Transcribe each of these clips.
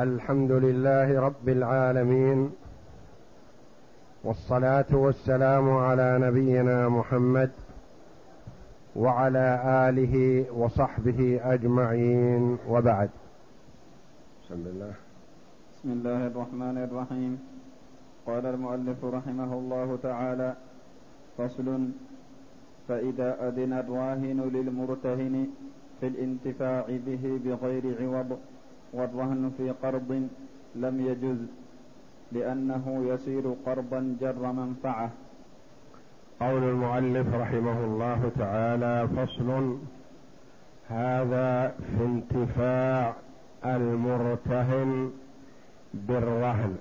الحمد لله رب العالمين والصلاة والسلام على نبينا محمد وعلى آله وصحبه أجمعين وبعد. بسم الله. بسم الله الرحمن الرحيم. قال المؤلف رحمه الله تعالى فصل فإذا أذن الراهن للمرتهن في الانتفاع به بغير عوض والرهن في قرض لم يجز لأنه يصير قرضا جر منفعة. قول المؤلف رحمه الله تعالى فصل هذا في انتفاع المرتهن بالرهن.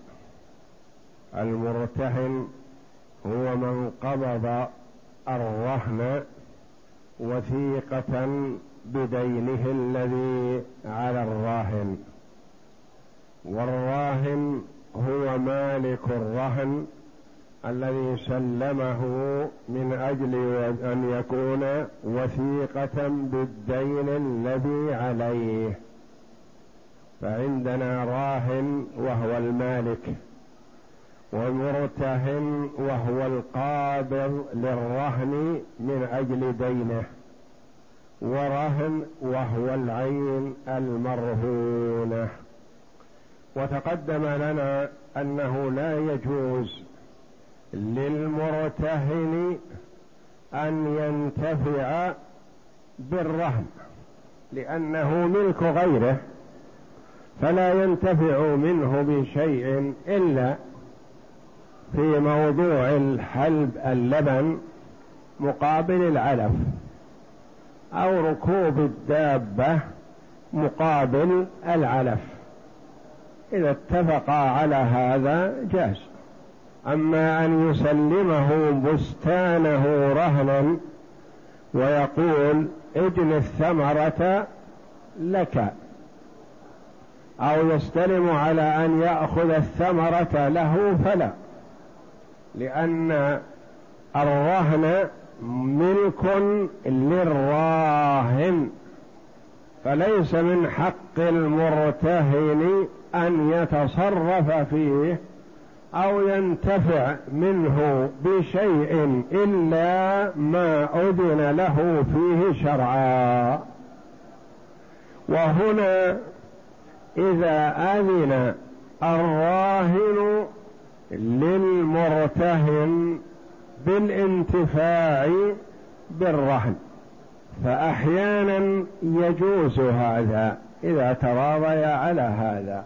المرتهن هو من قبض الرهن وثيقة بدينه الذي على الراهن. والراهن هو مالك الرهن الذي سلمه من أجل أن يكون وثيقة بالدين الذي عليه. فعندنا راهن وهو المالك ومرتهن وهو القابض للرهن من أجل دينه. ورهن وهو العين المرهونه وتقدم لنا أنه لا يجوز للمرتهن أن ينتفع بالرهن لأنه ملك غيره فلا ينتفع منه بشيء إلا في موضوع الحلب اللبن مقابل العلف. أو ركوب الدابة مقابل العلف. إذا اتفقا على هذا جاز. أما أن يسلمه بستانه رهنا ويقول اجن الثمرة لك. أو يستلم على أن يأخذ الثمرة له فلا. لأن الرهن ملك للراهن. فليس من حق المرتهن أن يتصرف فيه أو ينتفع منه بشيء إلا ما أذن له فيه شرعا. وهنا إذا أذن الراهن للمرتهن بالانتفاع بالرهن فأحيانا يجوز هذا إذا تراضيا على هذا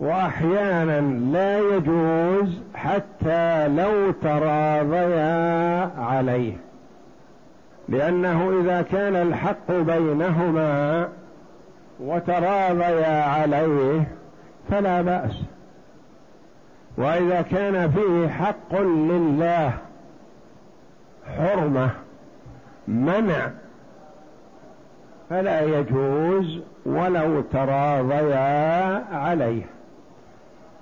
وأحيانا لا يجوز حتى لو تراضيا عليه لأنه إذا كان الحق بينهما وتراضيا عليه فلا بأس وإذا كان فيه حق لله حرمة منع فلا يجوز ولو تراضيا عليه.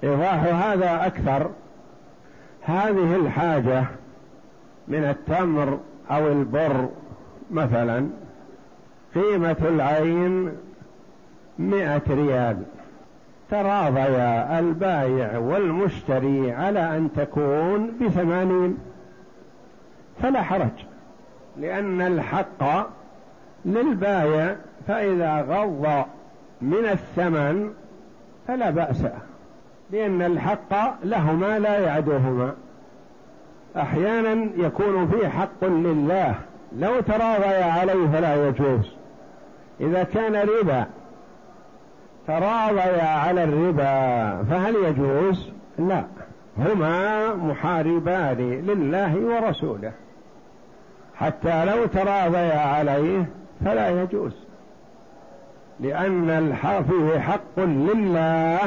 إيضاح هذا أكثر. هذه الحاجة من التمر أو البر مثلا قيمة العين مئة ريال. تراضيا البايع والمشتري على أن تكون بثمانين. فلا حرج. لأن الحق للبايع فإذا غض من الثمن فلا بأس لأن الحق لهما لا يعدوهما. أحيانا يكون فيه حق لله لو تراضي عليه فلا يجوز. إذا كان ربا تراضيا على الربا فهل يجوز؟ لا. هما محاربان لله ورسوله. حتى لو تراضيا عليه فلا يجوز. لأن فيه حق لله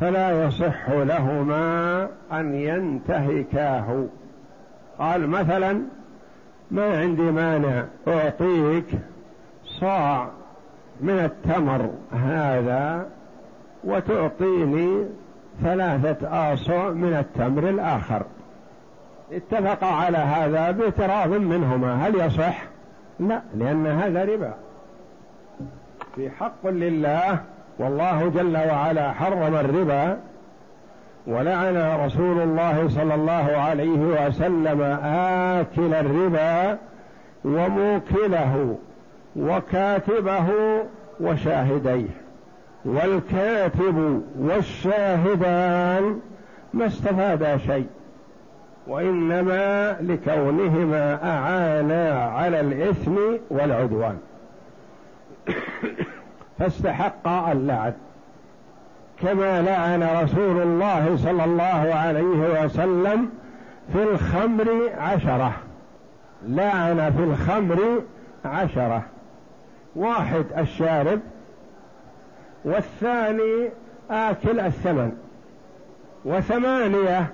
فلا يصح لهما أن ينتهكاه. قال مثلا ما عندي مانع أعطيك صاع من التمر هذا وتعطيني ثلاثة آصع من التمر الآخر. اتفق على هذا باعتراض منهما. هل يصح؟ لا لأن هذا ربا في حق لله والله جل وعلا حرم الربا ولعن رسول الله صلى الله عليه وسلم آكل الربا وموكله وكاتبه وشاهديه. والكاتب والشاهدان ما استفادا شيء. وإنما لكونهما أعانا على الإثم والعدوان. فاستحق اللعن كما لعن رسول الله صلى الله عليه وسلم في الخمر عشرة. لعن في الخمر عشرة. واحد الشارب والثاني آكل الثمن. وثمانية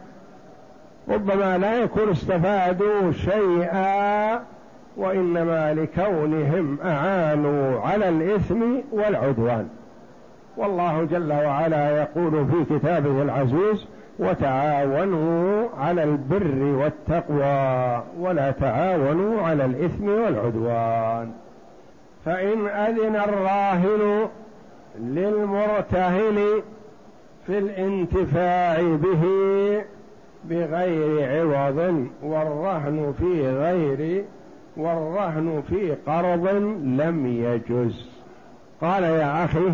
ربما لا يكون استفادوا شيئا وإنما لكونهم أعانوا على الإثم والعدوان. والله جل وعلا يقول في كتابه العزيز وتعاونوا على البر والتقوى ولا تعاونوا على الإثم والعدوان. فإن أذن الراهن للمرتهن في الانتفاع به بغير عوض والرهن في غير والرهن في قرض لم يجز. قال يا أخي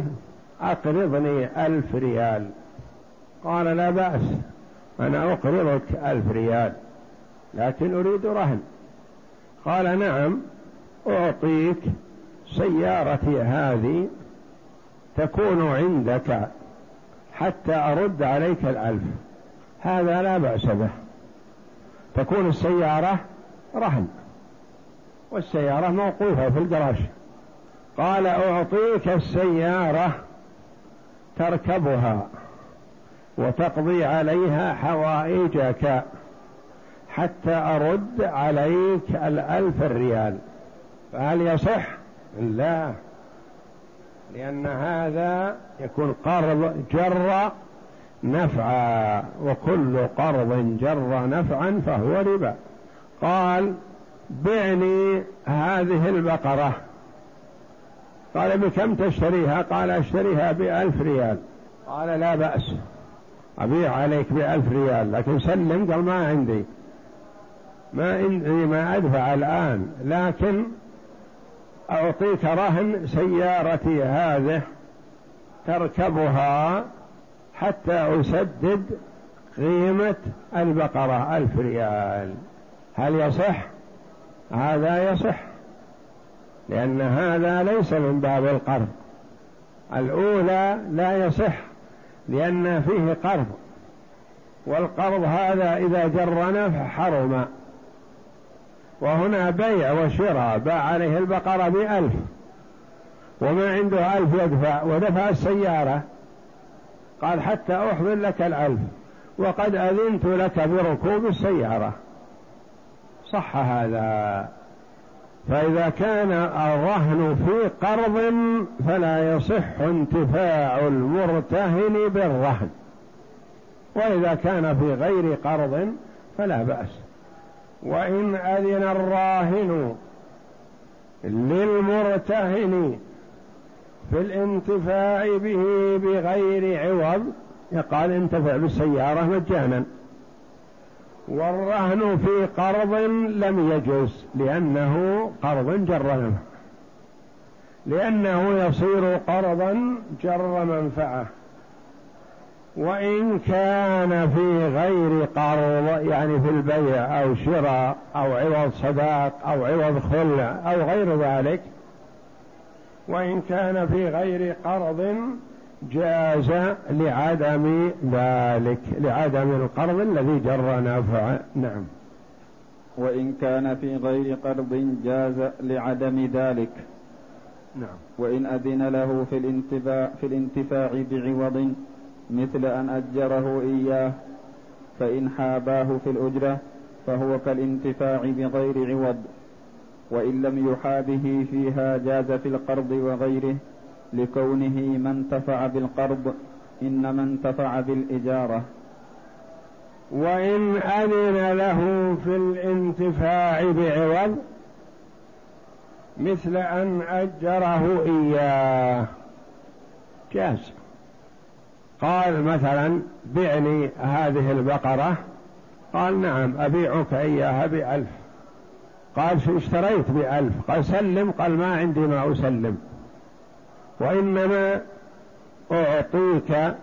أقرضني ألف ريال. قال لا بأس أنا أقرضك ألف ريال لكن أريد رهن. قال نعم أعطيك سيارتي هذه تكون عندك حتى أرد عليك الألف. هذا لا بأس به. تكون السيارة رهن. والسيارة موقوفة في الجراج. قال أعطيك السيارة تركبها وتقضي عليها حوائجك حتى أرد عليك الألف الريال. فهل يصح؟ لا. لأن هذا يكون قرض جر نفعا وكل قرض جر نفعا فهو ربا. قال بعني هذه البقرة. قال بكم تشتريها؟ قال أشتريها بألف ريال. قال لا بأس. أبيع عليك بألف ريال لكن سلم قال ما عندي. ما عندي ما أدفع الآن. لكن أعطيك رهن سيارتي هذه تركبها حتى أسدد قيمة البقرة ألف ريال. هل يصح؟ هذا يصح لأن هذا ليس من باب القرض. الأولى لا يصح لأن فيه قرض. والقرض هذا إذا جر نفع حرم وهنا بيع وشراء باع عليه البقرة بألف وما عنده ألف يدفع ودفع السيارة. قال حتى أحضر لك الألف وقد أذنت لك بركوب السيارة. صح هذا. فإذا كان الرهن في قرض فلا يصح انتفاع المرتهن بالرهن. وإذا كان في غير قرض فلا بأس. وإن أذن الراهن للمرتهن في الانتفاع به بغير عوض يقال انتفع بالسيارة مجانا. والرهن في قرض لم يجوز لأنه قرض جر منفعة. لأنه يصير قرضا جر منفعة. وإن كان في غير قرض يعني في البيع أو شراء أو عوض صداق أو عوض خلع أو غير ذلك وإن كان في غير قرض جاز لعدم ذلك لعدم القرض الذي جر نفع نعم. وإن كان في غير قرض جاز لعدم ذلك. نعم. وإن أذن له في الانتفاع في الانتفاع بعوض مثل أن أجره إياه فإن حاباه في الأجرة فهو كالانتفاع بغير عوض. وإن لم يحابه فيها جاز في القرض وغيره لكونه ما انتفع بالقرض إنما انتفع بالإجارة. وإن أذن له في الانتفاع بعوض مثل أن أجره إياه. جاز. قال مثلا بعني هذه البقرة؟ قال نعم أبيعك إياها بألف. قال اشتريت بألف قال سلم قال ما عندي ما أسلم. وإنما أعطيك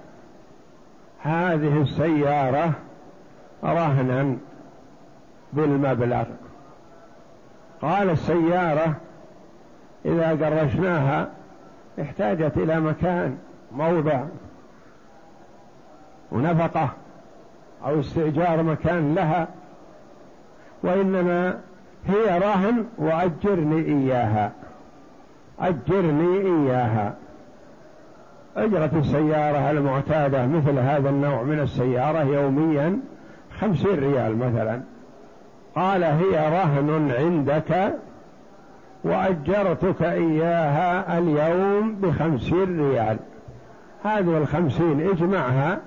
هذه السيارة رهنا بالمبلغ. قال السيارة إذا قرشناها احتاجت إلى مكان موضع ونفقة أو استئجار مكان لها. وإنما هي رهن وأجرني إياها. أجرني إياها. أجرة السيارة المعتادة مثل هذا النوع من السيارة يوميا خمسين ريال مثلا. قال هي رهن عندك وأجرتك إياها اليوم بخمسين ريال. هذه الخمسين اجمعها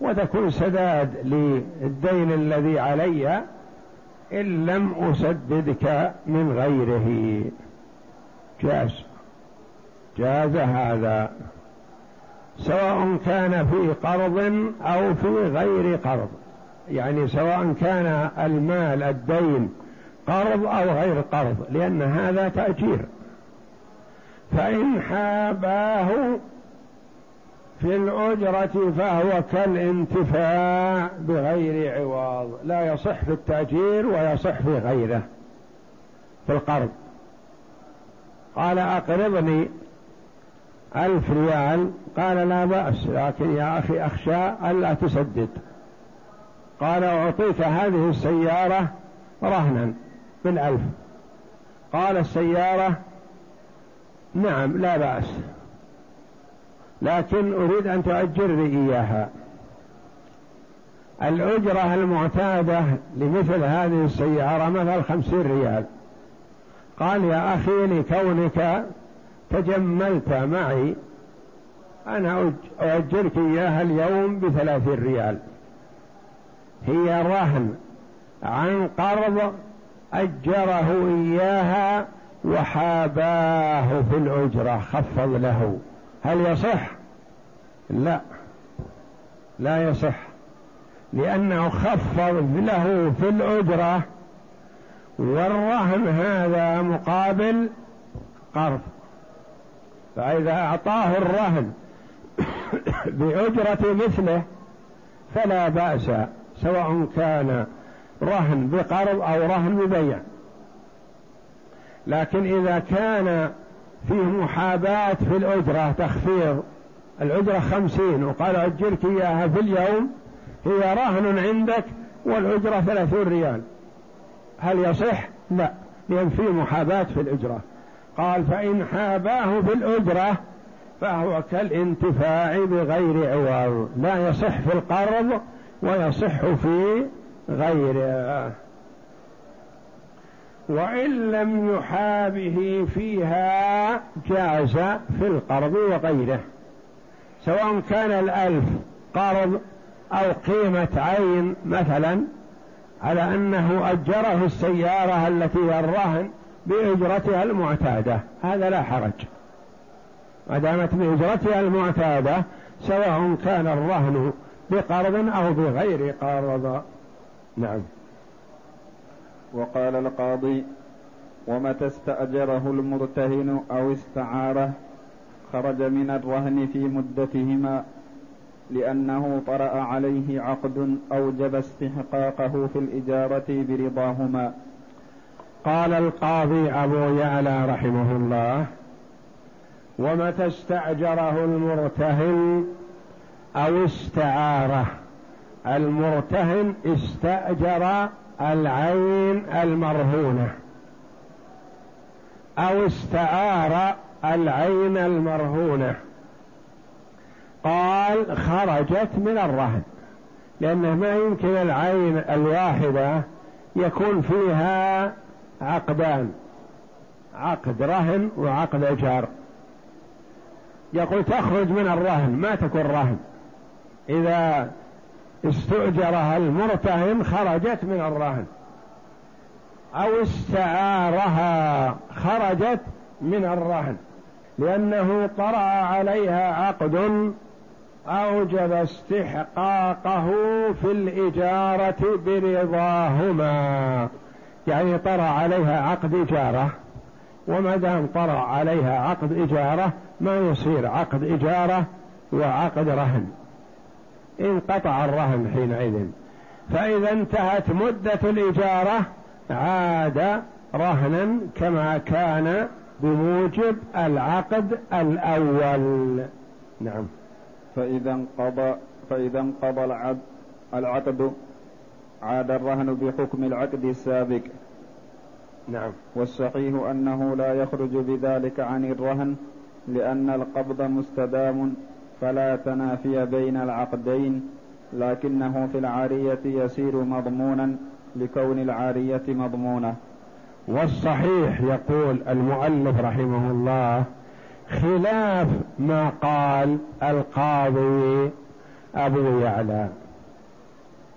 وتكون سداد للدين الذي علي إن لم أسددك من غيره. جاز. جاز هذا. سواء كان في قرض أو في غير قرض. يعني سواء كان المال الدين قرض أو غير قرض لأن هذا تأجير. فإن حاباه في الأجرة فهو كالانتفاع بغير عوض لا يصح في التأجير ويصح في غيره في القرض. قال أقرضني ألف ريال قال لا بأس لكن يا أخي أخشى ألا تسدد. قال أعطيك هذه السيارة رهنا بالألف. قال السيارة نعم لا بأس. لكن أريد أن تؤجرني إياها. الأجرة المعتادة لمثل هذه السيارة مثل خمسين ريال. قال يا أخي لكونك تجملت معي أنا أؤجرك إياها اليوم بثلاثين ريال. هي رهن عن قرض أجره إياها وحاباه في الأجرة خفض له. هل يصح؟ لا. لا يصح. لأنه خفض له في الأجرة والرهن هذا مقابل قرض. فإذا أعطاه الرهن بأجرة مثله فلا بأس سواء كان رهن بقرض أو رهن ببيع. لكن إذا كان فيه محاباة في الأجرة تخفيض. الأجرة خمسين وقال أجرك إياها في اليوم هي رهن عندك والأجرة ثلاثون ريال. هل يصح؟ لا لأن فيه محاباة في الأجرة قال فإن حاباه في الأجرة فهو كالانتفاع بغير عوض. لا يصح في القرض ويصح في غيره وإن لم يحابه فيها جاز في القرض وغيره سواء كان الألف قرض أو قيمة عين مثلا على أنه أجره السيارة التي هي الرهن بأجرتها المعتادة. هذا لا حرج. ما دامت بأجرتها المعتادة سواء كان الرهن بقرض أو بغير قرض. نعم. وقال القاضي ومتى استأجره المرتهن أو استعاره خرج من الرهن في مدتهما لأنه طرأ عليه عقد أوجب استحقاقه في الإجارة برضاهما. قال القاضي أبو يعلى رحمه الله ومتى استأجره المرتهن أو استعاره؟ المرتهن استأجر العين المرهونة أو استعار العين المرهونة. قال خرجت من الرهن لأنه ما يمكن العين الواحدة يكون فيها عقدان عقد رهن وعقد إيجار يقول تخرج من الرهن ما تكون رهن. إذا استؤجرها المرتهن خرجت من الرهن. أو استعارها خرجت من الرهن. لأنه طرأ عليها عقد أوجب استحقاقه في الإجارة برضاهما. يعني طرأ عليها عقد إجارة وما دام طرأ عليها عقد إجارة ما يصير عقد إجارة وعقد رهن. انقطع الرهن حينئذ. فإذا انتهت مدة الإجارة عاد رهنا كما كان بموجب العقد الأول. نعم. فإذا انقضى فإذا انقضى العقد العقد عاد الرهن بحكم العقد السابق. نعم. والصحيح أنه لا يخرج بذلك عن الرهن لأن القبض مستدام فلا تنافي بين العقدين لكنه في العارية يسير مضمونا لكون العارية مضمونة. والصحيح يقول المؤلف رحمه الله خلاف ما قال القاضي أبو يعلى.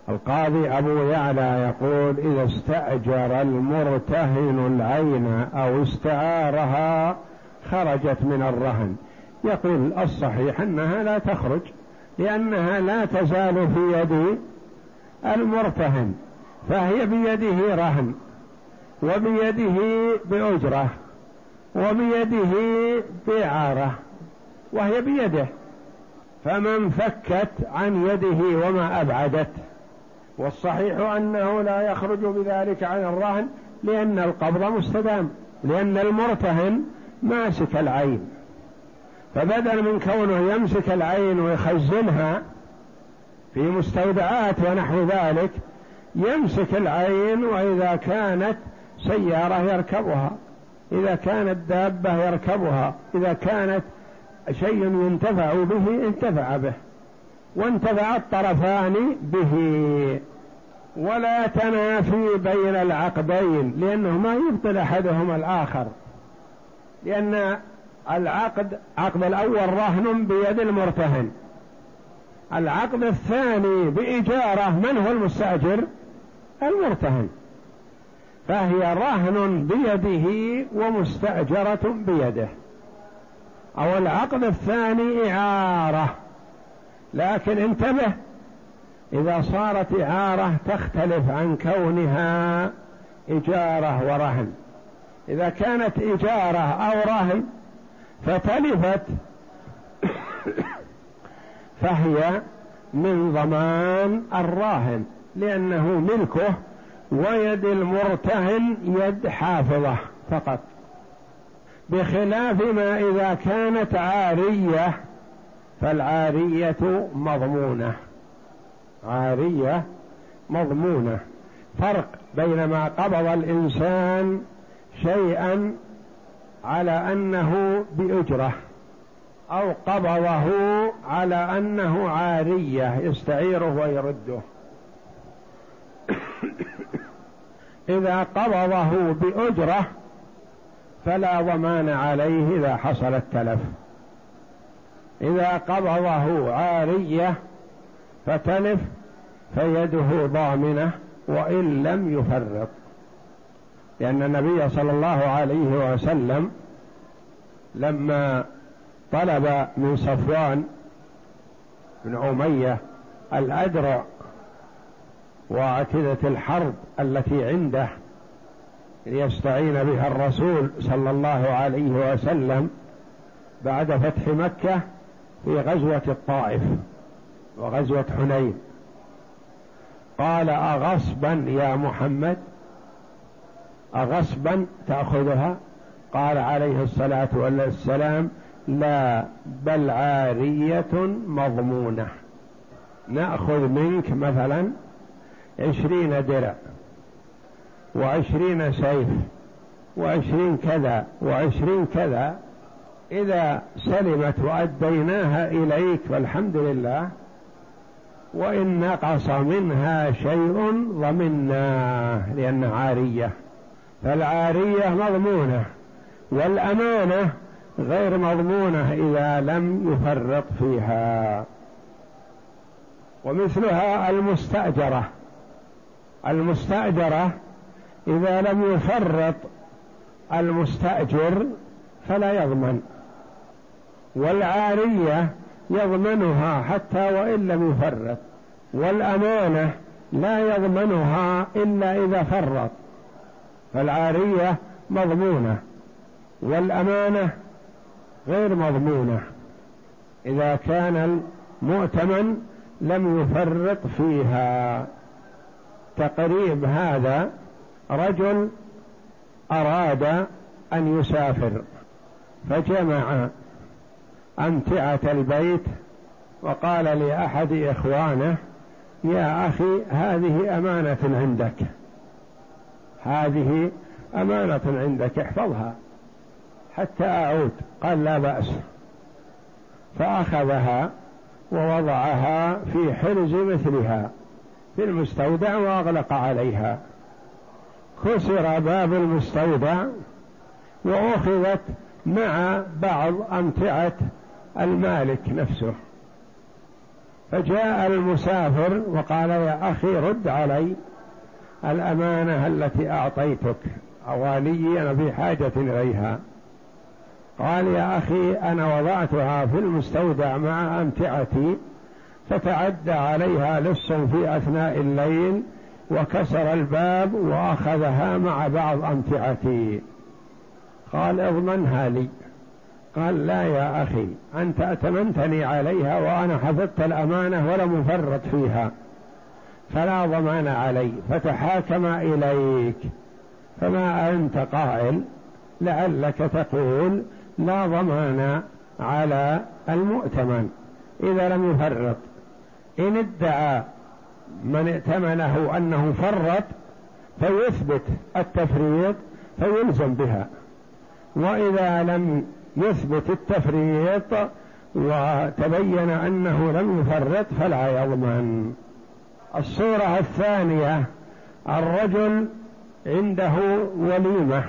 القاضي أبو يعلى يقول إذا استأجر المرتهن العين أو استعارها خرجت من الرهن. يقول الصحيح أنها لا تخرج لأنها لا تزال في يد المرتهن فهي بيده رهن وبيده بأجرة وبيده بإعارة وهي بيده. فمن فكت عن يده وما أبعدت. والصحيح أنه لا يخرج بذلك عن الرهن لأن القبض مستدام لأن المرتهن ماسك العين. فبدل من كونه يمسك العين ويخزنها في مستودعات ونحو ذلك يمسك العين وإذا كانت سيارة يركبها إذا كانت دابة يركبها إذا كانت شيء ينتفع به انتفع به وانتفع الطرفان به. ولا تنافي بين العقدين لأنه ما يبطل أحدهما الآخر لأن العقد عقد الأول رهن بيد المرتهن. العقد الثاني بإجارة من هو المستأجر؟ المرتهن. فهي رهن بيده ومستأجرة بيده. أو العقد الثاني إعارة. لكن انتبه إذا صارت إعارة تختلف عن كونها إجارة ورهن. إذا كانت إجارة أو رهن فتلفت فهي من ضمان الراهن لأنه ملكه ويد المرتهن يد حافظة فقط. بخلاف ما إذا كانت عارية فالعارية مضمونة. عارية مضمونة. فرق بين ما قبض الإنسان شيئا على أنه بأجرة أو قبضه على أنه عارية يستعيره ويرده. إذا قبضه بأجرة فلا ضمان عليه إذا حصل التلف. إذا قبضه عارية فتلف فيده ضامنة وإن لم يفرط. لأن النبي صلى الله عليه وسلم لما طلب من صفوان بن أمية الأدرع وعتدة الحرب التي عنده ليستعين بها الرسول صلى الله عليه وسلم بعد فتح مكة في غزوة الطائف وغزوة حنين. قال أغصبا يا محمد؟ أغصبا تأخذها؟ قال عليه الصلاة والسلام لا بل عارية مضمونة. نأخذ منك مثلا عشرين درع وعشرين سيف وعشرين كذا وعشرين كذا. إذا سلمت وأديناها إليك فالحمد لله وإن نقص منها شيء ضمناه لأن عارية. فالعارية مضمونة والأمانة غير مضمونة إذا لم يفرط فيها. ومثلها المستأجرة. المستأجرة إذا لم يفرط المستأجر فلا يضمن. والعارية يضمنها حتى وإن لم يفرط. والأمانة لا يضمنها إلا إذا فرط. فالعارية مضمونة والأمانة غير مضمونة. إذا كان المؤتمن لم يفرط فيها. تقريب هذا رجل أراد أن يسافر فجمع أمتعة البيت وقال لأحد إخوانه يا أخي هذه أمانة عندك. هذه أمانة عندك احفظها. حتى أعود. قال لا بأس. فأخذها ووضعها في حرز مثلها في المستودع وأغلق عليها. كسر باب المستودع وأخذت مع بعض أمتعة المالك نفسه. فجاء المسافر وقال يا أخي رد علي. الأمانة التي أعطيتك. أوالي أنا في حاجة إليها. قال يا أخي أنا وضعتها في المستودع مع أمتعتي فتعدى عليها لص في أثناء الليل وكسر الباب وأخذها مع بعض أمتعتي. قال أضمنها لي. قال لا يا أخي أنت أتمنتني عليها وأنا حفظت الأمانة ولم أفرط فيها. فلا ضمان علي فتحاكم إليك. فما أنت قائل لعلك تقول لا ضمان على المؤتمن. إذا لم يفرط إن ادعى من ائتمنه أنه فرط فيثبت التفريط فيلزم بها. وإذا لم يثبت التفريط وتبين أنه لم يفرط فلا يضمن. الصورة الثانية الرجل عنده وليمة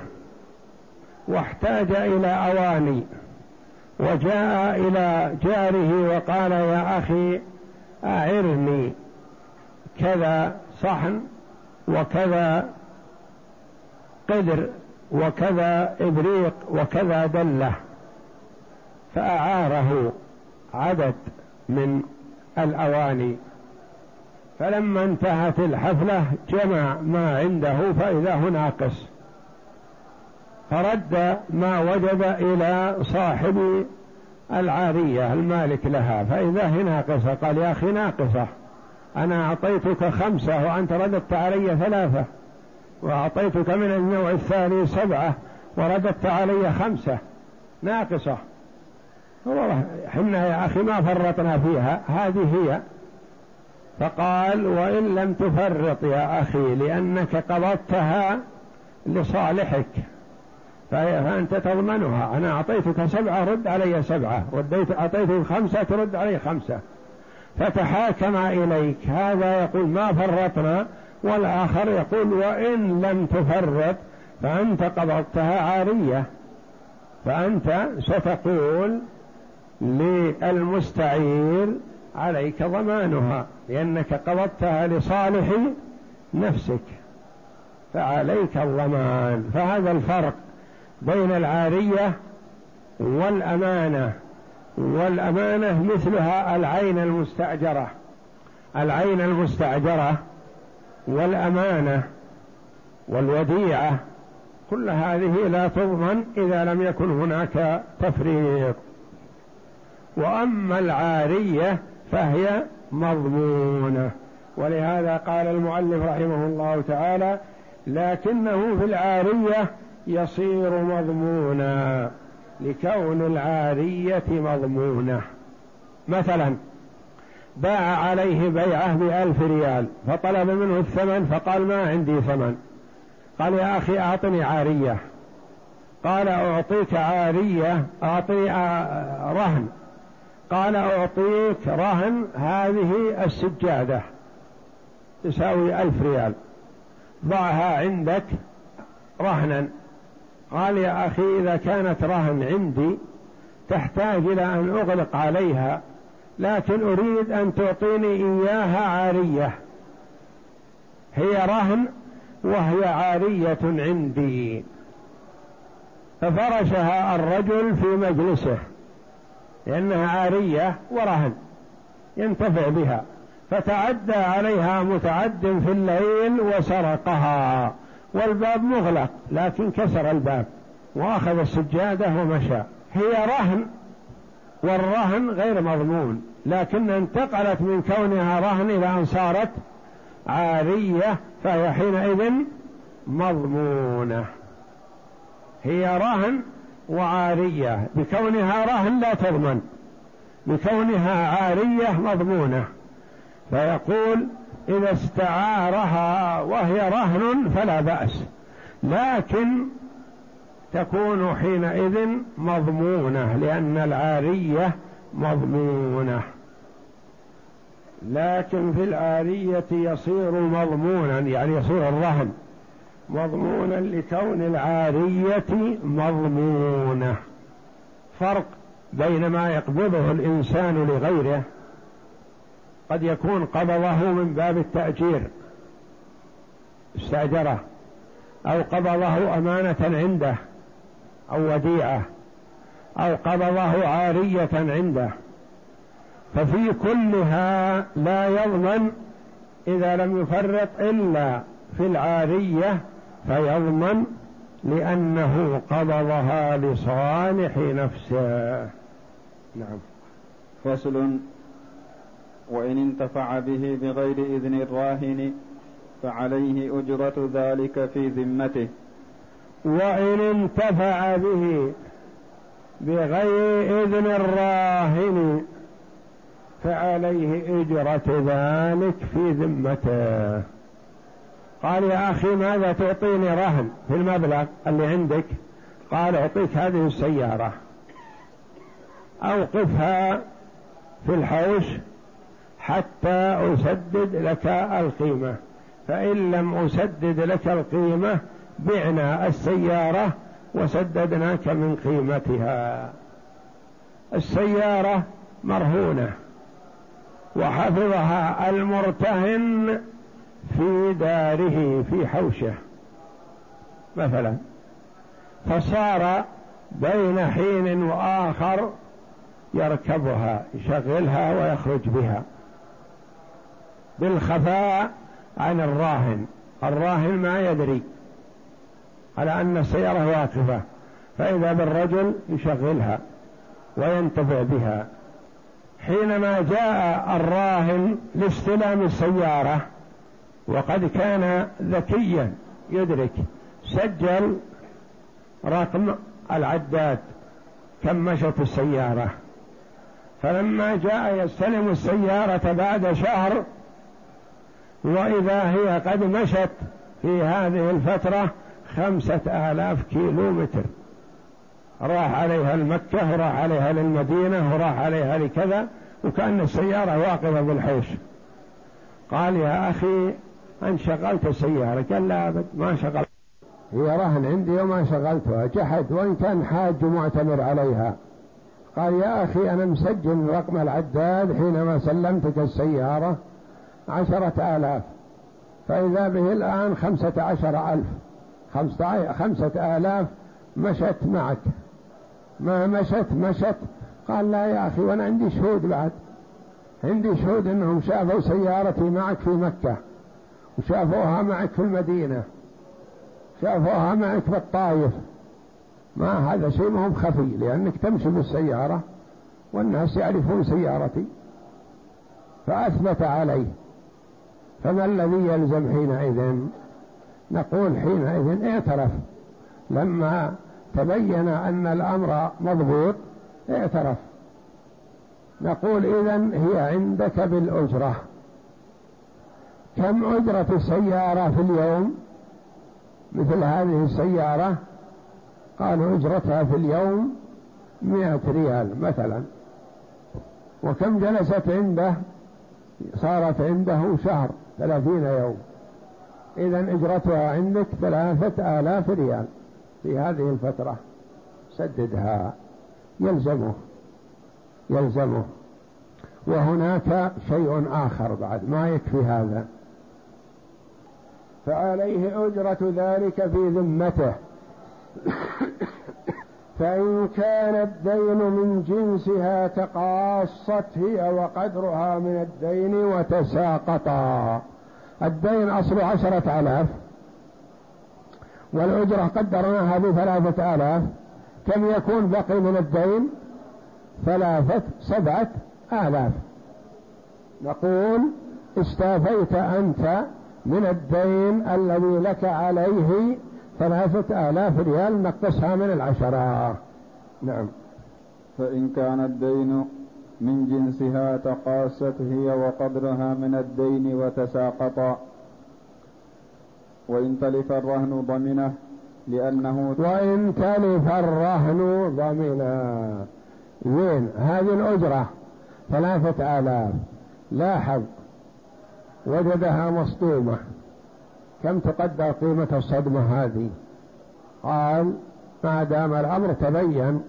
واحتاج إلى أواني وجاء إلى جاره وقال يا أخي أعرني كذا صحن وكذا قدر وكذا إبريق وكذا دلة. فأعاره عدد من الأواني. فلما انتهت الحفلة جمع ما عنده فإذا هو ناقص. فرد ما وجد إلى صاحب العارية المالك لها. فإذا هي ناقصة قال يا أخي ناقصة. أنا أعطيتك خمسة وأنت رددت علي ثلاثة. وأعطيتك من النوع الثاني سبعة ورددت علي خمسة. ناقصة. والله حنا يا أخي ما فرطنا فيها. هذه هي. فقال وإن لم تفرط يا أخي لأنك قبضتها لصالحك فأنت تضمنها. أنا أعطيتك سبعة رد علي سبعة. رديت أعطيتك خمسة ترد علي خمسة. فتحاكم إليك. هذا يقول ما فرطنا والآخر يقول وإن لم تفرط فأنت قبضتها عارية. فأنت ستقول للمستعير عليك ضمانها لأنك قبضتها لصالح نفسك. فعليك الضمان. فهذا الفرق بين العارية والأمانة. والأمانة مثلها العين المستأجرة. العين المستأجرة والأمانة والوديعة. كل هذه لا تضمن إذا لم يكن هناك تفريط وأما العارية فهي مضمونة. ولهذا قال المؤلف رحمه الله تعالى لكنه في العارية يصير مضمونا لكون العارية مضمونة. مثلا باع عليه بيعة بألف ريال فطلب منه الثمن فقال ما عندي ثمن. قال يا أخي أعطني عارية. قال أعطيك عارية أعطي رهن. قال أعطيك رهن هذه السجادة تساوي ألف ريال. ضعها عندك رهنا. قال يا أخي إذا كانت رهن عندي تحتاج إلى أن أغلق عليها لكن أريد أن تعطيني إياها عارية. هي رهن وهي عارية عندي. ففرشها الرجل في مجلسه. لأنها عارية ورهن ينتفع بها فتعدى عليها متعد في الليل وسرقها والباب مغلق لكن كسر الباب وأخذ السجادة ومشى. هي رهن والرهن غير مضمون لكن انتقلت من كونها رهن إلى أن صارت عارية فهي حينئذ مضمونة. هي رهن وعارية بكونها رهن لا تضمن. بكونها عارية مضمونة. فيقول إذا استعارها وهي رهن فلا بأس. لكن تكون حينئذ مضمونة لأن العارية مضمونة. لكن في العارية يصير مضمونا يعني يصير الرهن. مضمونا لكون العارية مضمونة. فرق بين ما يقبضه الإنسان لغيره قد يكون قبضه من باب التأجير استأجره أو قبضه أمانة عنده أو وديعة أو قبضه عارية عنده. ففي كلها لا يضمن إذا لم يفرط إلا في العارية فيضمن لأنه قبضها لصالح نفسه. نعم. فصل. وإن انتفع به بغير إذن الراهن فعليه أجرة ذلك في ذمته. وإن انتفع به بغير إذن الراهن فعليه إجرة ذلك في ذمته. قال يا أخي ماذا تعطيني رهن في المبلغ اللي عندك؟ قال أعطيك هذه السيارة. أوقفها في الحوش حتى أسدد لك القيمة. فإن لم أسدد لك القيمة بعنا السيارة وسددناك من قيمتها. السيارة مرهونة وحفظها المرتهن في داره في حوشه مثلا. فصار بين حين وآخر يركبها يشغلها ويخرج بها. بالخفاء عن الراهن الراهن ما يدري على أن السيارة واقفة فإذا بالرجل يشغلها وينتفع بها. حينما جاء الراهن لاستلام السيارة وقد كان ذكيا يدرك سجل رقم العداد كم مشت السيارة. فلما جاء يستلم السيارة بعد شهر وإذا هي قد مشت في هذه الفترة خمسة آلاف كيلو متر راح عليها المكة وراح عليها للمدينة وراح عليها لكذا وكأن السيارة واقفة بالحوش قال يا أخي أن شغلت السيارة قال لا أبد ما شغلت. هي رهن عندي وما شغلتها. جحد وإن كان حاج معتمر عليها. قال يا أخي أنا مسجل رقم العداد حينما سلمتك السيارة عشرة آلاف. فإذا به الآن خمسة عشر ألف. خمسة آلاف مشت معك. ما مشت مشت. قال لا يا أخي وأنا عندي شهود بعد. عندي شهود أنهم شافوا سيارتي معك في مكة. وشافوها معك في المدينة شافوها معك في الطائف. ما هذا شيء ما هو خفي لأنك تمشي بالسيارة والناس يعرفون سيارتي. فأثبت عليه. فما الذي يلزم حينئذ؟ نقول حينئذ اعترف. لما تبين أن الأمر مضبوط اعترف. نقول إذا هي عندك بالأجرة. كم أجرة السيارة في اليوم؟ مثل هذه السيارة. قالوا أجرتها في اليوم مئة ريال مثلا. وكم جلست عنده؟ صارت عنده شهر ثلاثين يوم. إذا إجرتها عندك ثلاثة آلاف ريال في هذه الفترة. سددها. يلزمه. يلزمه. وهناك شيء آخر بعد. ما يكفي هذا؟ فعليه أجرة ذلك في ذمته. فإن كان الدين من جنسها تقاصت هي وقدرها من الدين وتساقطا. الدين أصل عشرة آلاف والأجرة قدرناها بثلاثة آلاف. كم يكون بقي من الدين؟ ثلاثة سبعة آلاف. نقول استافيت أنت من الدين الذي لك عليه ثلاثة آلاف ريال نقصها من العشرة. نعم. فإن كان الدين من جنسها تقاست هي وقدرها من الدين وتساقطا وإن تلف الرهن ضمنه لأنه وإن تلف الرهن ضمنا وين هذه الأجرة ثلاثة آلاف. لاحظ. وجدها مصدومة. كم تقدر قيمة الصدمة هذه؟ قال ما دام الأمر تبين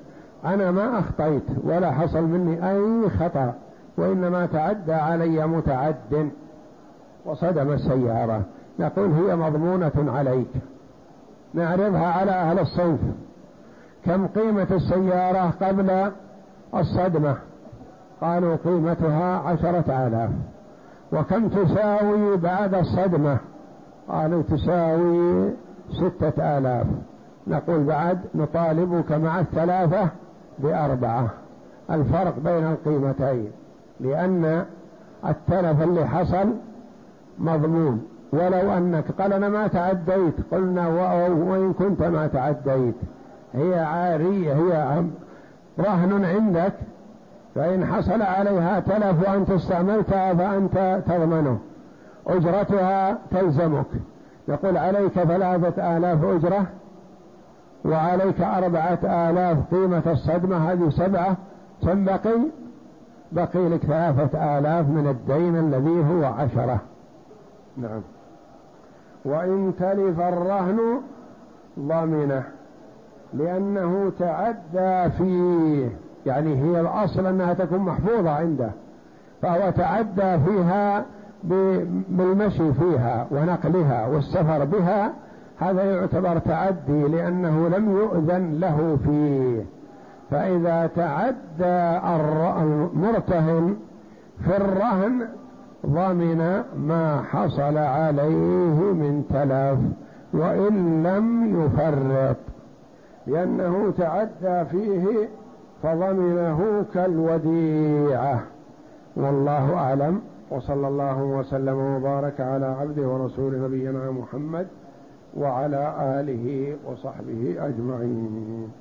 أنا ما أخطيت ولا حصل مني أي خطأ وإنما تعدى علي متعد وصدم السيارة. نقول هي مضمونة عليك. نعرضها على أهل الصنف. كم قيمة السيارة قبل الصدمة؟ قالوا قيمتها عشرة آلاف. وكم تساوي بعد الصدمة؟ قالوا تساوي ستة آلاف. نقول بعد نطالبك مع الثلاثة بأربعة. الفرق بين القيمتين لأن التلف اللي حصل مضمون ولو أنك قال أنا ما تعديت قلنا وإن كنت ما تعديت. هي عارية هي رهن عندك. فإن حصل عليها تلف وأنت استعملتها فأنت تضمنه أجرتها تلزمك. يقول عليك ثلاثة آلاف أجرة وعليك أربعة آلاف قيمة الصدمة. هذه سبعة. كم بقي؟ بقي لك ثلاثة آلاف من الدين الذي هو عشرة. نعم. وإن تلف الرهن ضمنه لأنه تعدى فيه. يعني هي الأصل أنها تكون محفوظة عنده فهو تعدى فيها بالمشي فيها ونقلها والسفر بها هذا يعتبر تعدي لأنه لم يؤذن له فيه. فإذا تعدى المرتهن في الرهن ضمن ما حصل عليه من تلف وإن لم يفرط لأنه تعدى فيه فضمنه كالوديعة. والله أعلم. وصلى الله وسلم وبارك على عبده ورسول نبينا محمد وعلى آله وصحبه أجمعين.